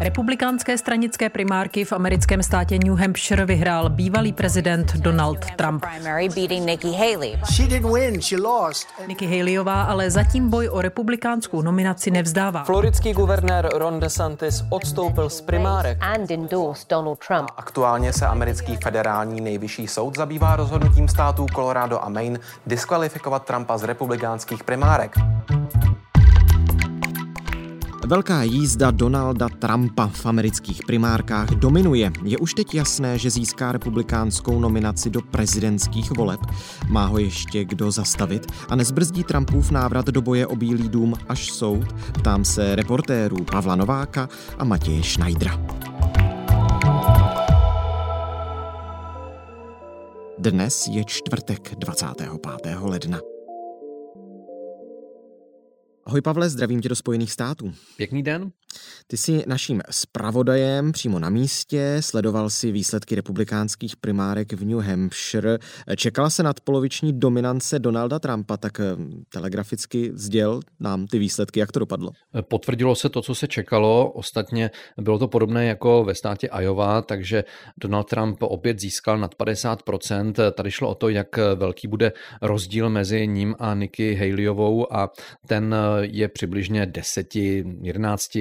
Republikánské stranické primárky v americkém státě New Hampshire vyhrál bývalý prezident Donald Trump. Nikki Haleyová ale zatím boj o republikánskou nominaci nevzdává. Floridský guvernér Ron DeSantis odstoupil z primárek. Aktuálně se americký federální nejvyšší soud zabývá rozhodnutím států Colorado a Maine diskvalifikovat Trumpa z republikánských primárek. Velká jízda Donalda Trumpa v amerických primárkách dominuje. Je už teď jasné, že získá republikánskou nominaci do prezidentských voleb. Má ho ještě kdo zastavit a nezbrzdí Trumpův návrat do boje o Bílý dům až soud? Ptám se reportérů Pavla Nováka a Matěje Schneidera. Dnes je čtvrtek 25. ledna. Ahoj Pavle, zdravím tě do Spojených států. Pěkný den. Ty jsi naším zpravodajem přímo na místě, sledoval si výsledky republikánských primárek v New Hampshire. Čekala se nadpoloviční dominance Donalda Trumpa, tak eh, telegraficky sděl nám ty výsledky, jak to dopadlo. Potvrdilo se to, co se čekalo. Ostatně bylo to podobné jako ve státě Iowa, takže Donald Trump opět získal nad 50%. Tady šlo o to, jak velký bude rozdíl mezi ním a Nikki Haleyovou a ten je přibližně 10, 11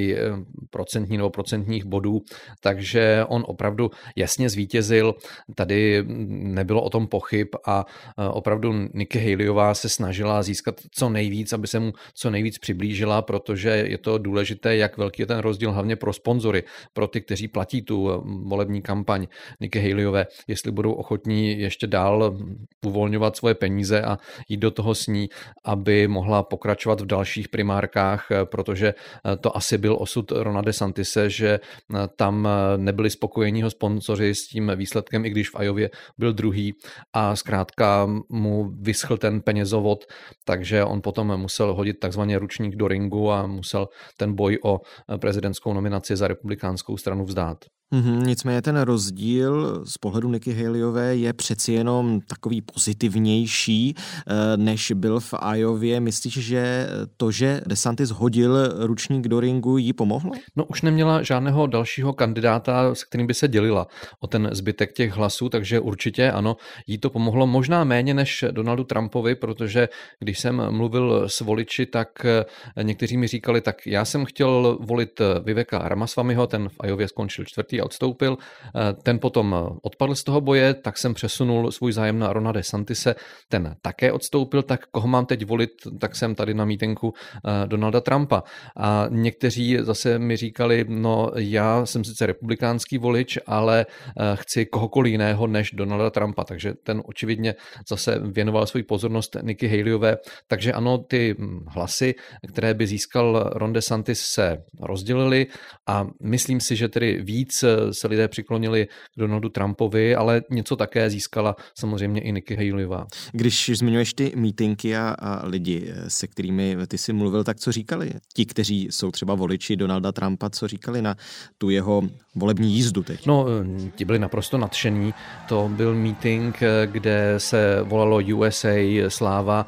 procentní nebo procentních bodů, takže on opravdu jasně zvítězil. Tady nebylo o tom pochyb a opravdu Nikki Haleyová se snažila získat co nejvíc, aby se mu co nejvíc přiblížila, protože je to důležité, jak velký je ten rozdíl hlavně pro sponzory, pro ty, kteří platí tu volební kampaň Nikki Haleyové, jestli budou ochotní ještě dál uvolňovat svoje peníze a jít do toho s ní, aby mohla pokračovat v dalších primárkách, protože to asi byl osud Rona DeSantise, že eh, tam eh, nebyli spokojení ho sponzoři s tím výsledkem, i když v Ajově byl druhý a zkrátka mu vyschl ten penězovod, takže on potom musel hodit takzvaně ručník do ringu a musel ten boj o eh, prezidentskou nominaci za republikánskou stranu vzdát. Mm-hmm, nicméně ten rozdíl z pohledu Nikki Haleyové je přeci jenom takový pozitivnější, eh, než byl v Ajově. Myslíš, že to, že DeSantis hodil ručník do ringu, jí pomohlo? No už neměla žádného dalšího kandidáta, s kterým by se dělila o ten zbytek těch hlasů, takže určitě ano, jí to pomohlo možná méně než Donaldu Trumpovi, protože když jsem mluvil s voliči, tak eh, někteří mi říkali, tak já jsem chtěl volit Viveka Ramaswamyho, ten v Ajově skončil čtvrtý, Kentucky odstoupil. Eh, ten potom eh, odpadl z toho boje, tak jsem přesunul svůj zájem na Rona Santise. Ten také odstoupil, tak koho mám teď volit, tak jsem tady na mítenku eh, Donalda Trumpa. A někteří zase mi říkali, no já jsem sice republikánský volič, ale chci kohokoliv jiného než Donalda Trumpa, takže ten očividně zase věnoval svou pozornost Nikki Haleyové. Takže ano, ty hm, hlasy, které by získal Ron DeSantis, se rozdělily a myslím si, že tedy víc se lidé přiklonili k Donaldu Trumpovi, ale něco také získala samozřejmě i Nikki Haleyová. Když zmiňuješ ty mítinky a, a lidi, se kterými ty jsi mluvil, tak co říkali? Ti, kteří jsou třeba voliči Donalda Trumpa, co říkali na tu jeho volební jízdu teď? No, ti byli naprosto nadšení. To byl meeting, kde se volalo USA sláva.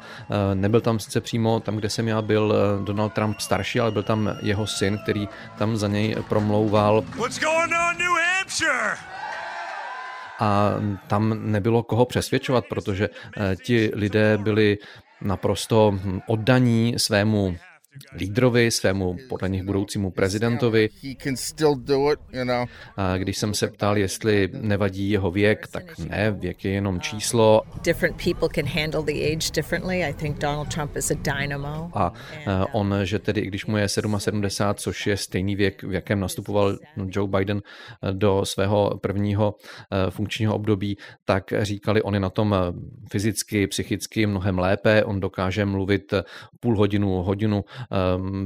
Nebyl tam sice přímo tam, kde jsem já byl Donald Trump starší, ale byl tam jeho syn, který tam za něj promlouval. What's going on? New Hampshire! A tam nebylo koho přesvědčovat, protože eh, ti lidé byli naprosto oddaní svému lídrovi, svému podle nich budoucímu prezidentovi. A když jsem se ptal, jestli nevadí jeho věk, tak ne, věk je jenom číslo. A eh, on, že tedy, když mu je 77, což je stejný věk, v jakém nastupoval Joe Biden eh, do svého prvního eh, funkčního období, tak říkali, on je na tom fyzicky, psychicky mnohem lépe, on dokáže mluvit půl hodinu, hodinu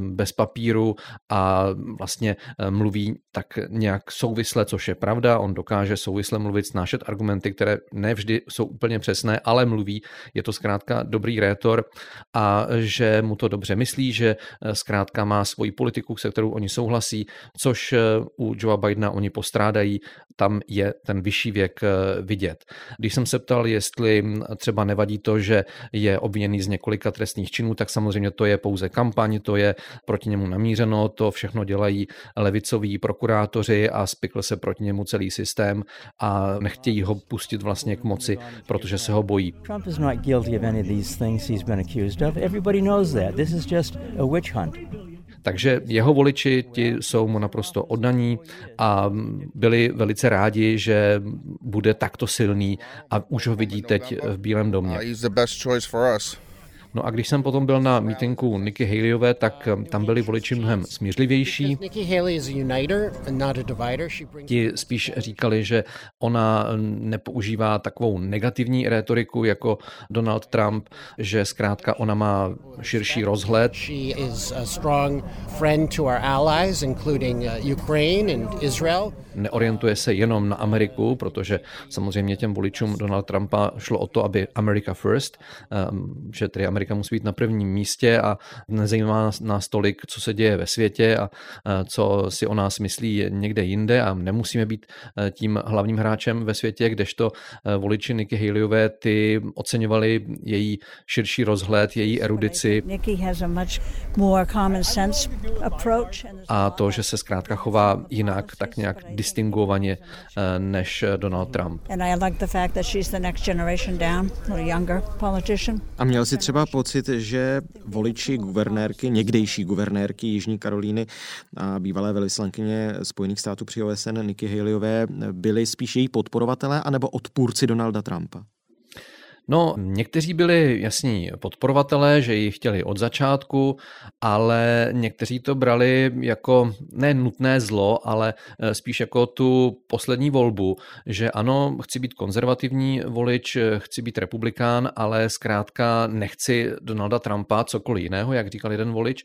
bez papíru a vlastně mluví tak nějak souvisle, což je pravda. On dokáže souvisle mluvit, snášet argumenty, které nevždy jsou úplně přesné, ale mluví. Je to zkrátka dobrý rétor a že mu to dobře myslí, že zkrátka má svoji politiku, se kterou oni souhlasí, což u Joea Bidena oni postrádají. Tam je ten vyšší věk vidět. Když jsem se ptal, jestli třeba nevadí to, že je obviněný z několika trestných činů, tak samozřejmě to je pouze kampaň, to je proti němu namířeno, to všechno dělají levicoví prokurátoři a spikl se proti němu celý systém a nechtějí ho pustit vlastně k moci, protože se ho bojí. Trump is not guilty of any of these things he's been accused of. Everybody knows that. This is just a witch hunt. Takže jeho voliči ti jsou mu naprosto oddaní a byli velice rádi, že bude takto silný a už ho vidí teď v Bílém domě. No a když jsem potom byl na mítinku Nikki Haleyové, tak um, tam byli voliči mnohem smířlivější. Ti spíš říkali, že ona um, nepoužívá takovou negativní retoriku jako Donald Trump, že zkrátka ona má širší rozhled. Uh, Neorientuje se jenom na Ameriku, protože samozřejmě těm voličům Donald Trumpa šlo o to, aby America first, um, že tedy Amerika musí být na prvním místě a nezajímá nás tolik, co se děje ve světě a co si o nás myslí někde jinde a nemusíme být e, tím hlavním hráčem ve světě, kdežto e, voliči Nikki Haleyové ty oceňovali její širší rozhled, její erudici. A to, že se zkrátka chová jinak, tak nějak distinguovaně e, než Donald Trump. A měl si třeba pocit, že voliči guvernérky, někdejší guvernérky Jižní Karolíny a bývalé velvyslankyně Spojených států při OSN Nikki Haleyové byli spíš její podporovatelé anebo odpůrci Donalda Trumpa? No, někteří byli jasní podporovatelé, že ji chtěli od začátku, ale někteří to brali jako ne nutné zlo, ale eh, spíš jako tu poslední volbu, že ano, chci být konzervativní volič, chci být republikán, ale zkrátka nechci Donalda Trumpa, cokoliv jiného, jak říkal jeden volič.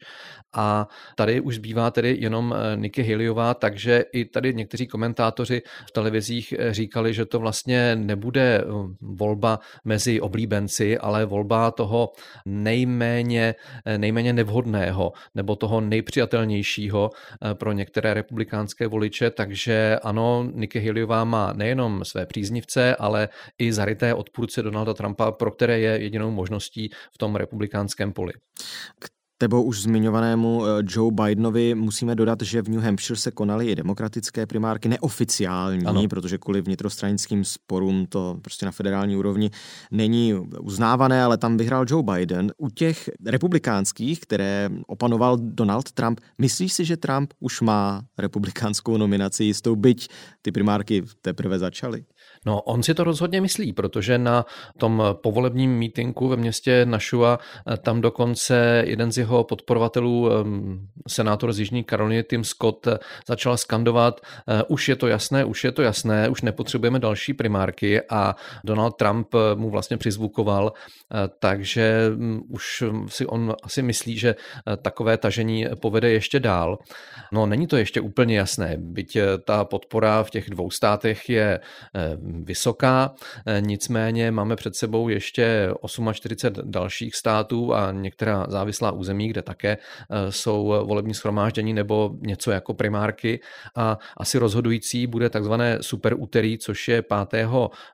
A tady už zbývá tedy jenom eh, Nikki Haleyová, takže i tady někteří komentátoři v televizích eh, říkali, že to vlastně nebude volba mezi mezi oblíbenci, ale volba toho nejméně, nejméně nevhodného nebo toho nejpřijatelnějšího eh, pro některé republikánské voliče, takže ano, Nikki Haleyová má nejenom své příznivce, ale i zaryté odpůrce Donalda Trumpa, pro které je jedinou možností v tom republikánském poli. K tebou už zmiňovanému eh, Joe Bidenovi musíme dodat, že v New Hampshire se konaly i demokratické primárky neoficiální, ano. protože kvůli vnitrostranickým sporům to prostě na federální úrovni není uznávané, ale tam vyhrál Joe Biden. U těch republikánských, které opanoval Donald Trump, myslíš si, že Trump už má republikánskou nominaci jistou, byť ty primárky teprve začaly? No, on si to rozhodně myslí, protože na tom povolebním mítinku ve městě Našua eh, tam dokonce jeden z jeho podporovatelů, ehm, senátor z Jižní Karoliny Tim Scott, eh, začal skandovat, eh, už je to jasné, už je to jasné, už nepotřebujeme další primárky a Donald Trump mu vlastně přizvukoval, takže mm, už si on asi myslí, že takové tažení povede ještě dál. No, není to ještě úplně jasné, byť ta podpora v těch dvou státech je vysoká, e, nicméně máme před sebou ještě 48 dalších států a některá závislá území, kde také e, jsou volební schromáždění nebo něco jako primárky a asi rozhodující bude takzvané super úterý, což je 5.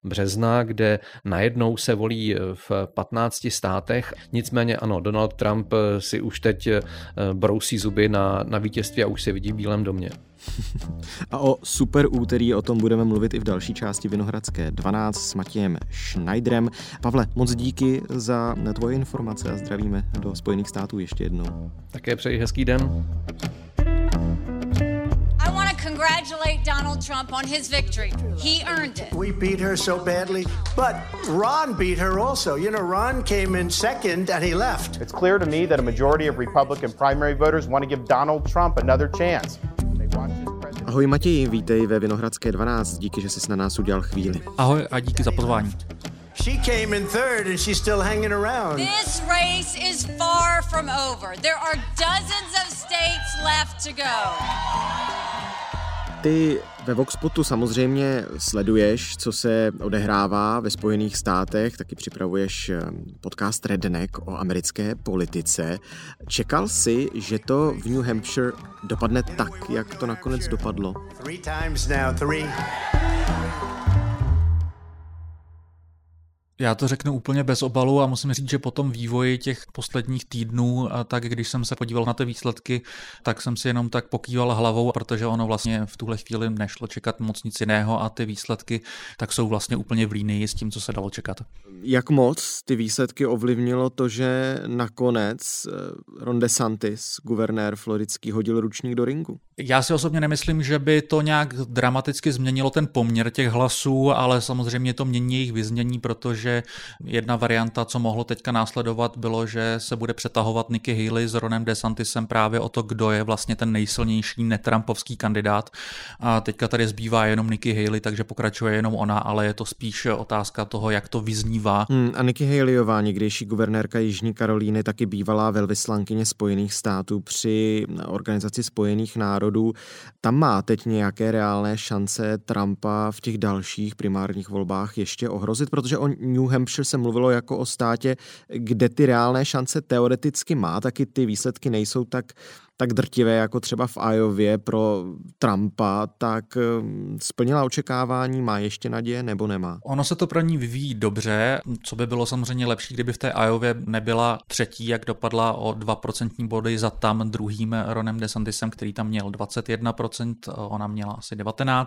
března, kde najednou se volí v 15 státech. Nicméně ano, Donald Trump si už teď e, brousí zuby na, na vítězství a už se vidí v Bílém domě. A o super úterý o tom budeme mluvit i v další části Vinohradské 12 s Matějem Schneiderem. Pavle, moc díky za tvoje informace a zdravíme do Spojených států ještě jednou. Také přeji hezký den. congratulate Donald Trump on his victory. He earned it. We beat her so badly, but Ron beat her also. You know, Ron came in second and he left. It's clear to me that a majority of Republican primary voters want to give Donald Trump another chance. Ahoj Matěji, vítej ve Vinohradské 12, díky, že jsi na nás udělal chvíli. Ahoj a díky za pozvání. She came in third and she's still hanging around. This race is far from over. There are dozens of states left to go. Ty ve Voxpotu samozřejmě sleduješ, co se odehrává ve Spojených státech, taky připravuješ eh, podcast Redneck o americké politice. Čekal jsi, že to v New Hampshire dopadne tak, jak to nakonec dopadlo? Three times now, three. Já to řeknu úplně bez obalu a musím říct, že po tom vývoji těch posledních týdnů, tak když jsem se podíval na ty výsledky, tak jsem si jenom tak pokýval hlavou, protože ono vlastně v tuhle chvíli nešlo čekat moc nic jiného a ty výsledky tak jsou vlastně úplně v línii s tím, co se dalo čekat. Jak moc ty výsledky ovlivnilo to, že nakonec eh, Ron DeSantis, guvernér floridský, hodil ručník do ringu? Já si osobně nemyslím, že by to nějak dramaticky změnilo ten poměr těch hlasů, ale samozřejmě to mění jejich vyznění, protože jedna varianta, co mohlo teďka následovat, bylo, že se bude přetahovat Nikki Haley s Ronem DeSantisem právě o to, kdo je vlastně ten nejsilnější netrampovský kandidát. A teďka tady zbývá jenom Nikki Haley, takže pokračuje jenom ona, ale je to spíš otázka toho, jak to vyznívá. Hmm, a Nikki Haleyová, někdejší guvernérka Jižní Karolíny, taky bývalá velvyslankyně Spojených států při organizaci Spojených národů. Tam má teď nějaké reálné šance Trumpa v těch dalších primárních volbách ještě ohrozit, protože o New Hampshire se mluvilo jako o státě, kde ty reálné šance teoreticky má, taky ty výsledky nejsou tak tak drtivé jako třeba v Iově pro Trumpa, tak hm, splnila očekávání, má ještě naděje nebo nemá? Ono se to pro ní vyvíjí dobře, co by bylo samozřejmě lepší, kdyby v té Iově nebyla třetí, jak dopadla o 2% body za tam druhým Ronem DeSantisem, který tam měl 21%, ona měla asi 19%,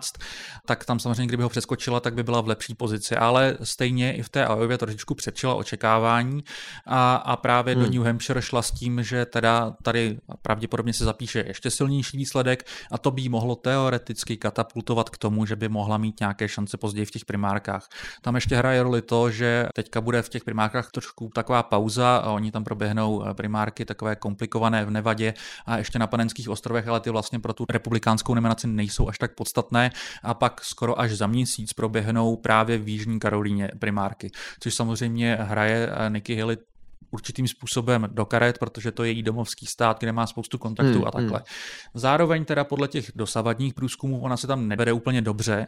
tak tam samozřejmě, kdyby ho přeskočila, tak by byla v lepší pozici, ale stejně i v té Iově trošičku předčila očekávání a, a právě hmm. do New Hampshire šla s tím, že teda tady pravděpodobně pravděpodobně se zapíše ještě silnější výsledek a to by jí mohlo teoreticky katapultovat k tomu, že by mohla mít nějaké šance později v těch primárkách. Tam ještě hraje roli to, že teďka bude v těch primárkách trošku taková pauza a oni tam proběhnou eh, primárky takové komplikované v Nevadě a ještě na Panenských ostrovech, ale ty vlastně pro tu republikánskou nominaci nejsou až tak podstatné a pak skoro až za měsíc proběhnou právě v Jižní Karolíně primárky, což samozřejmě hraje eh, Nikki Haley určitým způsobem do karet, protože to je její domovský stát, kde má spoustu kontaktů hmm, a takhle. Hmm. Zároveň teda podle těch dosavadních průzkumů ona se tam nebere úplně dobře.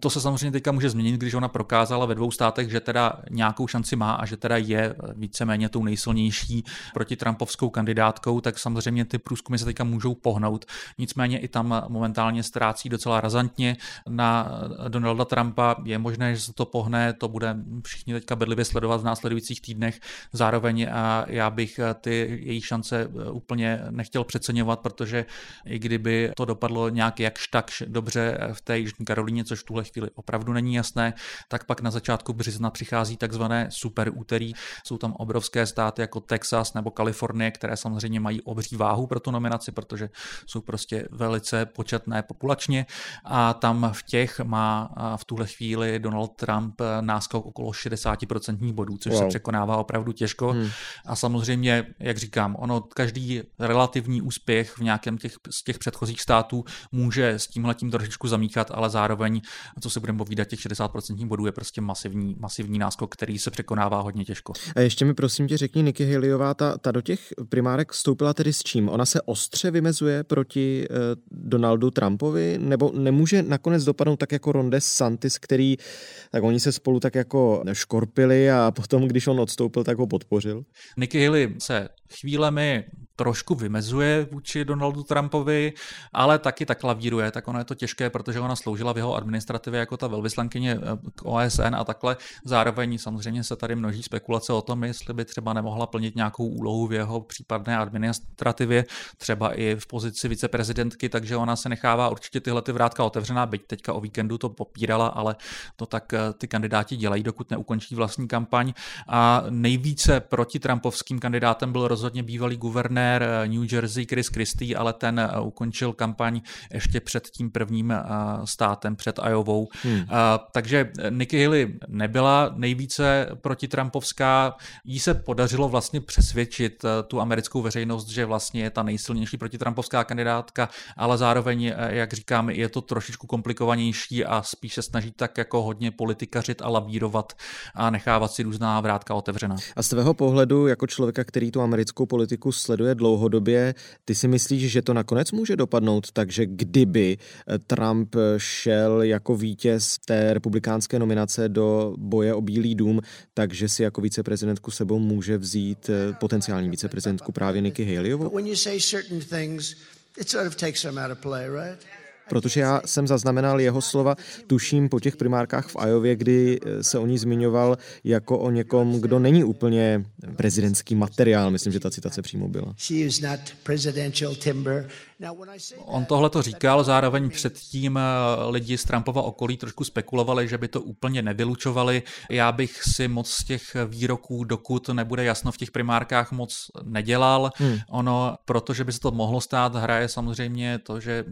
To se samozřejmě teďka může změnit, když ona prokázala ve dvou státech, že teda nějakou šanci má a že teda je víceméně tou nejsilnější proti Trumpovskou kandidátkou, tak samozřejmě ty průzkumy se teďka můžou pohnout. Nicméně i tam momentálně ztrácí docela razantně na Donalda Trumpa. Je možné, že se to pohne, to bude všichni teďka bedlivě sledovat v následujících týdnech. Zároveň a já bych eh, ty její šance eh, úplně nechtěl přeceňovat, protože i kdyby to dopadlo nějak jakž tak dobře eh, v té Jižní Karolíně, což v tuhle chvíli opravdu není jasné, tak pak na začátku března přichází takzvané super úterý. Jsou tam obrovské státy jako Texas nebo Kalifornie, které samozřejmě mají obří váhu pro tu nominaci, protože jsou prostě velice početné populačně a tam v těch má v tuhle chvíli Donald Trump náskok okolo 60% bodů, což wow. se překonává opravdu těžko. Hmm. A samozřejmě, jak říkám, ono každý relativní úspěch v nějakém těch, z těch předchozích států může s tímhletím trošičku zamíchat, ale zároveň, co se budeme povídat, těch 60% bodů je prostě masivní, masivní náskok, který se překonává hodně těžko. A ještě mi prosím tě řekni, Niky Haleyová, ta, ta do těch primárek vstoupila tedy s čím? Ona se ostře vymezuje proti eh, Donaldu Trumpovi, nebo nemůže nakonec dopadnout tak jako Ron DeSantis, který, tak oni se spolu tak jako škorpili a potom, když on odstoupil, tak ho podpořil? Nikki Haley se chvílemi trošku vymezuje vůči Donaldu Trumpovi, ale taky tak lavíruje, tak ono je to těžké, protože ona sloužila v jeho administrativě jako ta velvyslankyně eh, k OSN a takhle. Zároveň samozřejmě se tady množí spekulace o tom, jestli by třeba nemohla plnit nějakou úlohu v jeho případné administrativě, třeba i v pozici viceprezidentky, takže ona se nechává určitě tyhle ty vrátka otevřená, byť teďka o víkendu to popírala, ale to tak eh, ty kandidáti dělají, dokud neukončí vlastní kampaň. A nejvíce proti Trumpovským kandidátem byl rozhodně bývalý guvernér guvernér New Jersey Chris Christie, ale ten ukončil kampaň ještě před tím prvním státem, před Iovou. Hmm. Takže Nikki Haley nebyla nejvíce protitrampovská. Jí se podařilo vlastně přesvědčit tu americkou veřejnost, že vlastně je ta nejsilnější protitrampovská kandidátka, ale zároveň, jak říkám, je to trošičku komplikovanější a spíš se snaží tak jako hodně politikařit a lavírovat a nechávat si různá vrátka otevřená. A z tvého pohledu, jako člověka, který tu americkou politiku sleduje dlouhodobě, ty si myslíš, že to nakonec může dopadnout? Tak, že kdyby eh, Trump šel jako vítěz té republikánské nominace do boje o Bílý dům, takže si jako viceprezidentku sebou může vzít eh, potenciální viceprezidentku právě Nikki Haleyovou? Protože já jsem zaznamenal jeho slova, tuším po těch primárkách v Ajově, kdy eh, se o ní zmiňoval jako o někom, kdo není úplně prezidentský materiál. Myslím, že ta citace přímo byla. On tohle to říkal, zároveň předtím eh, lidi z Trumpova okolí trošku spekulovali, že by to úplně nevylučovali. Já bych si moc z těch výroků, dokud nebude jasno v těch primárkách, moc nedělal. Hmm. Ono, protože by se to mohlo stát, hraje samozřejmě to, že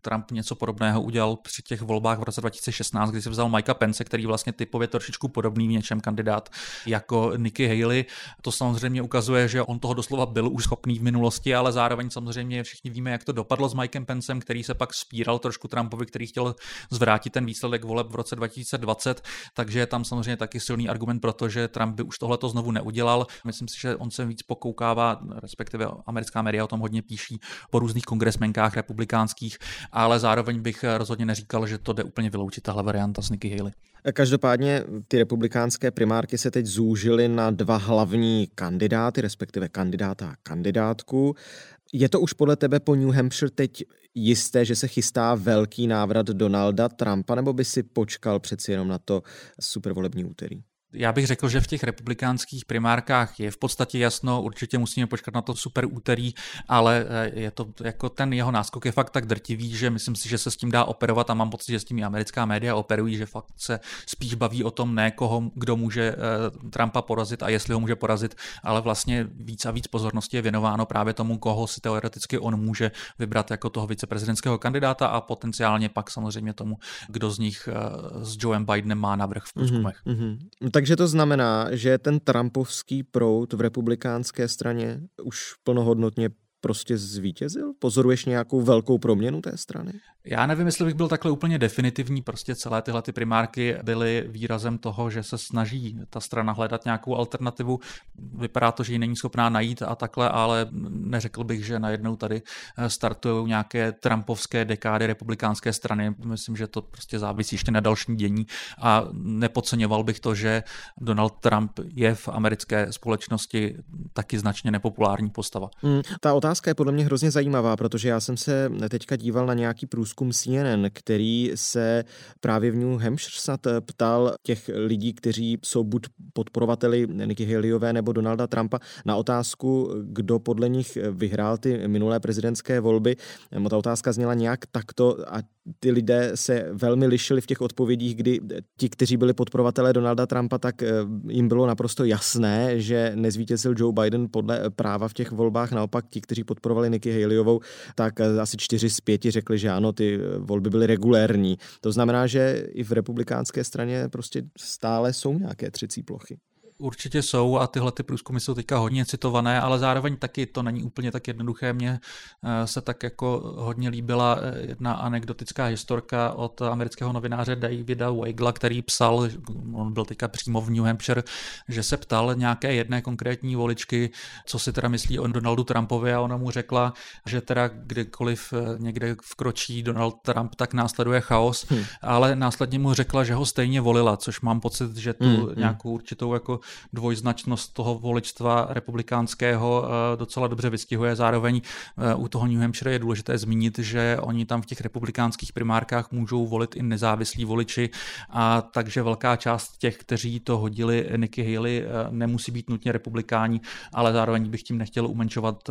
Trump něco podobného udělal při těch volbách v roce 2016, kdy se vzal Mikea Pence, který vlastně typově trošičku podobný v něčem kandidát jako Nikki Haley. To samozřejmě ukazuje, že on toho doslova byl už schopný v minulosti, ale zároveň samozřejmě všichni víme, jak to dopadlo s Mikem Pencem, který se pak spíral trošku Trumpovi, který chtěl zvrátit ten výsledek voleb v roce 2020, takže je tam samozřejmě taky silný argument pro to, že Trump by už tohle to znovu neudělal. Myslím si, že on se víc pokoukává, respektive americká média o tom hodně píší po různých kongresmenkách republikánských, ale zároveň bych rozhodně neříkal, že to jde úplně vyloučit tahle varianta s Nikki Haley. Každopádně ty republikánské primárky se teď zúžily na dva hlavní kandidáty, respektive kandidáta a kandidátku. Je to už podle tebe po New Hampshire teď jisté, že se chystá velký návrat Donalda Trumpa, nebo by si počkal přeci jenom na to supervolební úterý? Já bych řekl, že v těch republikánských primárkách je v podstatě jasno, určitě musíme počkat na to super úterý, ale eh, je to jako ten jeho náskok je fakt tak drtivý, že myslím si, že se s tím dá operovat a mám pocit, že s tím i americká média operují, že fakt se spíš baví o tom ne koho, kdo může eh, Trumpa porazit a jestli ho může porazit, ale vlastně víc a víc pozornosti je věnováno právě tomu, koho si teoreticky on může vybrat jako toho viceprezidentského kandidáta a potenciálně pak samozřejmě tomu, kdo z nich eh, s Joeem Bidenem má navrh v průzkumech. Mm-hmm. Takže to znamená, že ten trumpovský proud v republikánské straně už plnohodnotně prostě zvítězil? Pozoruješ nějakou velkou proměnu té strany? Já nevím, jestli bych byl takhle úplně definitivní. Prostě celé tyhle ty primárky byly výrazem toho, že se snaží ta strana hledat nějakou alternativu. Vypadá to, že ji není schopná najít a takhle, ale neřekl bych, že najednou tady startují nějaké trumpovské dekády republikánské strany. Myslím, že to prostě závisí ještě na dalším dění a nepodceňoval bych to, že Donald Trump je v americké společnosti taky značně nepopulární postava. Hmm, ta otázka je podle mě hrozně zajímavá, protože já jsem se teďka díval na nějaký průzkum CNN, který se právě v New Hampshire snad ptal těch lidí, kteří jsou buď podporovateli Nikki Haleyové nebo Donalda Trumpa na otázku, kdo podle nich vyhrál ty minulé prezidentské volby. Ta otázka zněla nějak takto a ty lidé se velmi lišili v těch odpovědích, kdy ti, kteří byli podporovatelé Donalda Trumpa, tak eh, jim bylo naprosto jasné, že nezvítězil Joe Biden podle práva v těch volbách. Naopak ti, kteří podporovali Nikki Haleyovou, tak eh, asi čtyři z pěti řekli, že ano, ty eh, volby byly regulérní. To znamená, že i v republikánské straně prostě stále jsou nějaké třicí plochy. Určitě jsou a tyhle ty průzkumy jsou teďka hodně citované, ale zároveň taky to není úplně tak jednoduché. Mně eh, se tak jako hodně líbila eh, jedna anekdotická historka od amerického novináře Davida Weigla, který psal, on byl teďka přímo v New Hampshire, že se ptal nějaké jedné konkrétní voličky, co si teda myslí o Donaldu Trumpovi a ona mu řekla, že teda kdykoliv eh, někde vkročí Donald Trump, tak následuje chaos, hmm. ale následně mu řekla, že ho stejně volila, což mám pocit, že tu hmm. hmm. nějakou určitou jako dvojznačnost toho voličstva republikánského eh, docela dobře vystihuje. Zároveň eh, u toho New Hampshire je důležité zmínit, že oni tam v těch republikánských primárkách můžou volit i nezávislí voliči, a takže velká část těch, kteří to hodili Nikki Haley, eh, nemusí být nutně republikáni, ale zároveň bych tím nechtěl umenšovat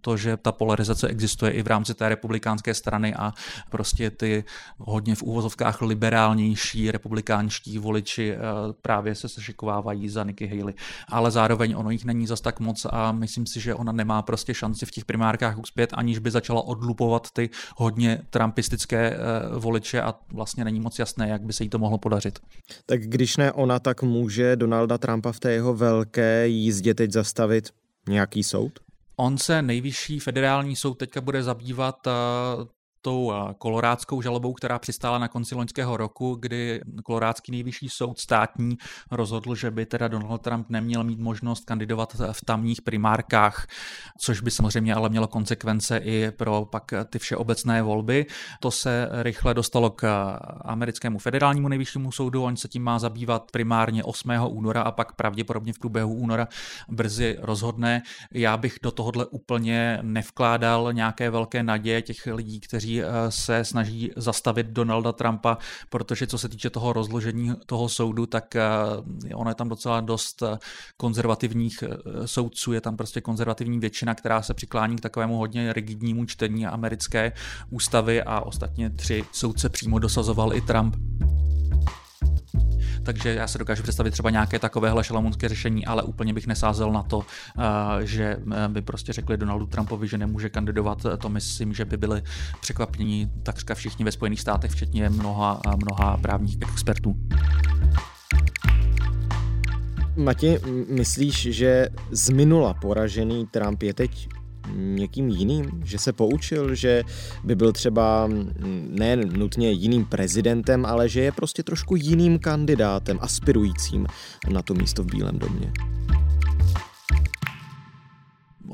to, že ta polarizace existuje i v rámci té republikánské strany a prostě ty hodně v úvozovkách liberálnější republikánští voliči právě se sešikovávají za Nikki Haley. Ale zároveň ono jich není zas tak moc a myslím si, že ona nemá prostě šanci v těch primárkách uspět, aniž by začala odlupovat ty hodně trumpistické voliče a vlastně není moc jasné, jak by se jí to mohlo podařit. Tak když ne ona, tak může Donalda Trumpa v té jeho velké jízdě teď zastavit nějaký soud? On se nejvyšší federální soud teďka bude zabývat tou eh, kolorádskou žalobou, která přistála na konci loňského roku, kdy kolorádský nejvyšší soud státní rozhodl, že by teda Donald Trump neměl mít možnost kandidovat v tamních primárkách, což by samozřejmě ale mělo konsekvence i pro pak ty všeobecné volby. To se rychle dostalo k americkému federálnímu nejvyššímu soudu, on se tím má zabývat primárně 8. února a pak pravděpodobně v průběhu února brzy rozhodne. Já bych do tohohle úplně nevkládal nějaké velké naděje těch lidí, kteří Eh, se snaží zastavit Donalda Trumpa, protože co se týče toho rozložení toho soudu, tak eh, ono je tam docela dost eh, konzervativních soudců, je tam prostě konzervativní většina, která se přiklání k takovému hodně rigidnímu čtení americké ústavy a ostatně tři soudce přímo dosazoval i Trump takže já se dokážu představit třeba nějaké takovéhle šalamunské řešení, ale úplně bych nesázel na to, eh, že eh, by prostě řekli Donaldu Trumpovi, že nemůže kandidovat. To myslím, že by byli překvapení takřka všichni ve Spojených státech, včetně mnoha, mnoha právních expertů. Mati, myslíš, že z minula poražený Trump je teď někým jiným, že se poučil, že by byl třeba ne nutně jiným prezidentem, ale že je prostě trošku jiným kandidátem, aspirujícím na to místo v Bílém domě.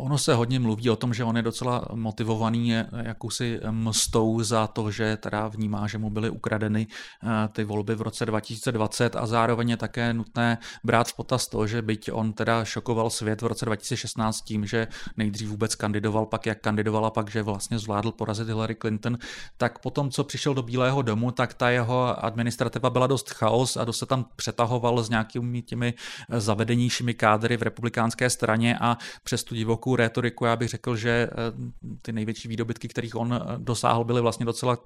Ono se hodně mluví o tom, že on je docela motivovaný jakousi mstou za to, že teda vnímá, že mu byly ukradeny eh, ty volby v roce 2020 a zároveň je také nutné brát v potaz to, že byť on teda šokoval svět v roce 2016 tím, že nejdřív vůbec kandidoval, pak jak kandidoval a pak, že vlastně zvládl porazit Hillary Clinton, tak potom, co přišel do Bílého domu, tak ta jeho administrativa byla dost chaos a dost se tam přetahoval s nějakými těmi zavedenějšími kádry v republikánské straně a přes tu divokou rétoriku, já bych řekl, že eh, ty největší výdobytky, kterých on eh, dosáhl, byly vlastně docela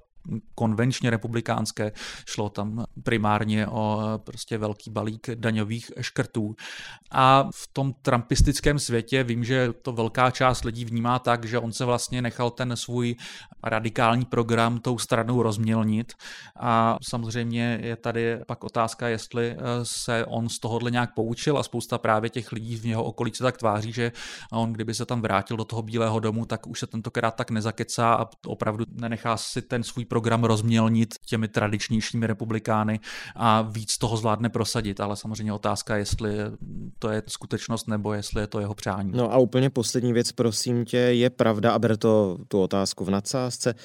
konvenčně republikánské. Šlo tam primárně o prostě velký balík daňových škrtů. A v tom trumpistickém světě vím, že to velká část lidí vnímá tak, že on se vlastně nechal ten svůj radikální program tou stranou rozmělnit. A samozřejmě je tady pak otázka, jestli eh, se on z tohohle nějak poučil a spousta právě těch lidí v jeho okolí se tak tváří, že on kdyby se tam vrátil do toho Bílého domu, tak už se tentokrát tak nezakecá a opravdu nenechá si ten svůj program rozmělnit těmi tradičnějšími republikány a víc toho zvládne prosadit, ale samozřejmě otázka, jestli to je skutečnost nebo jestli je to jeho přání. No a úplně poslední věc, prosím tě, je pravda, a ber to tu otázku v nadsázce,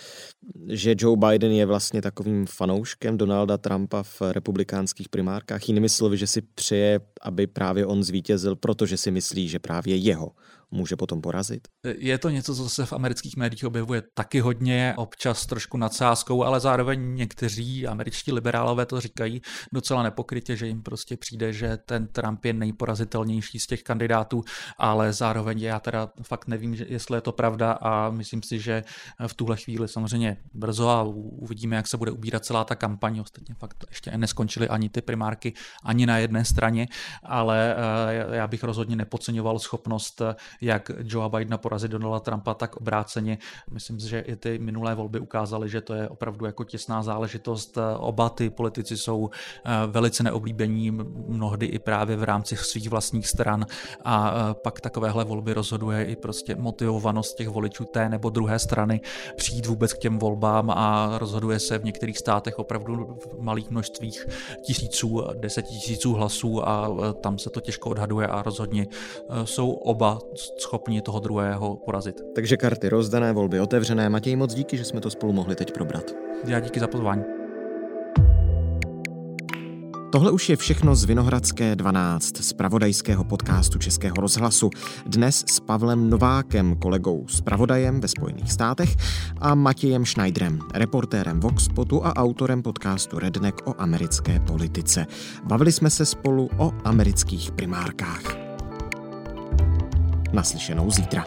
že Joe Biden je vlastně takovým fanouškem Donalda Trumpa v republikánských primárkách. Jinými slovy, že si přeje, aby právě on zvítězil, protože si myslí, že právě jeho může potom porazit? Je to něco, co se v amerických médiích objevuje taky hodně, občas trošku nadsázkou, ale zároveň někteří američtí liberálové to říkají docela nepokrytě, že jim prostě přijde, že ten Trump je nejporazitelnější z těch kandidátů, ale zároveň já teda fakt nevím, jestli je to pravda a myslím si, že v tuhle chvíli samozřejmě brzo a uvidíme, jak se bude ubírat celá ta kampaň. Ostatně fakt ještě neskončily ani ty primárky, ani na jedné straně, ale eh, já bych rozhodně nepodceňoval schopnost jak Joe Bidena porazit Donalda Trumpa, tak obráceně. Myslím si, že i ty minulé volby ukázaly, že to je opravdu jako těsná záležitost. Oba ty politici jsou eh, velice neoblíbení, mnohdy i právě v rámci svých vlastních stran a eh, pak takovéhle volby rozhoduje i prostě motivovanost těch voličů té nebo druhé strany přijít vůbec k těm volbám a rozhoduje se v některých státech opravdu v malých množstvích tisíců, tisíců hlasů a eh, tam se to těžko odhaduje a rozhodně jsou oba schopni toho druhého porazit. Takže karty rozdané, volby otevřené. Matěj, moc díky, že jsme to spolu mohli teď probrat. Já díky za pozvání. Tohle už je všechno z Vinohradské 12, z pravodajského podcastu Českého rozhlasu. Dnes s Pavlem Novákem, kolegou s pravodajem ve Spojených státech a Matějem Schneiderem, reportérem Voxpotu a autorem podcastu Redneck o americké politice. Bavili jsme se spolu o amerických primárkách. Naslyšenou zítra.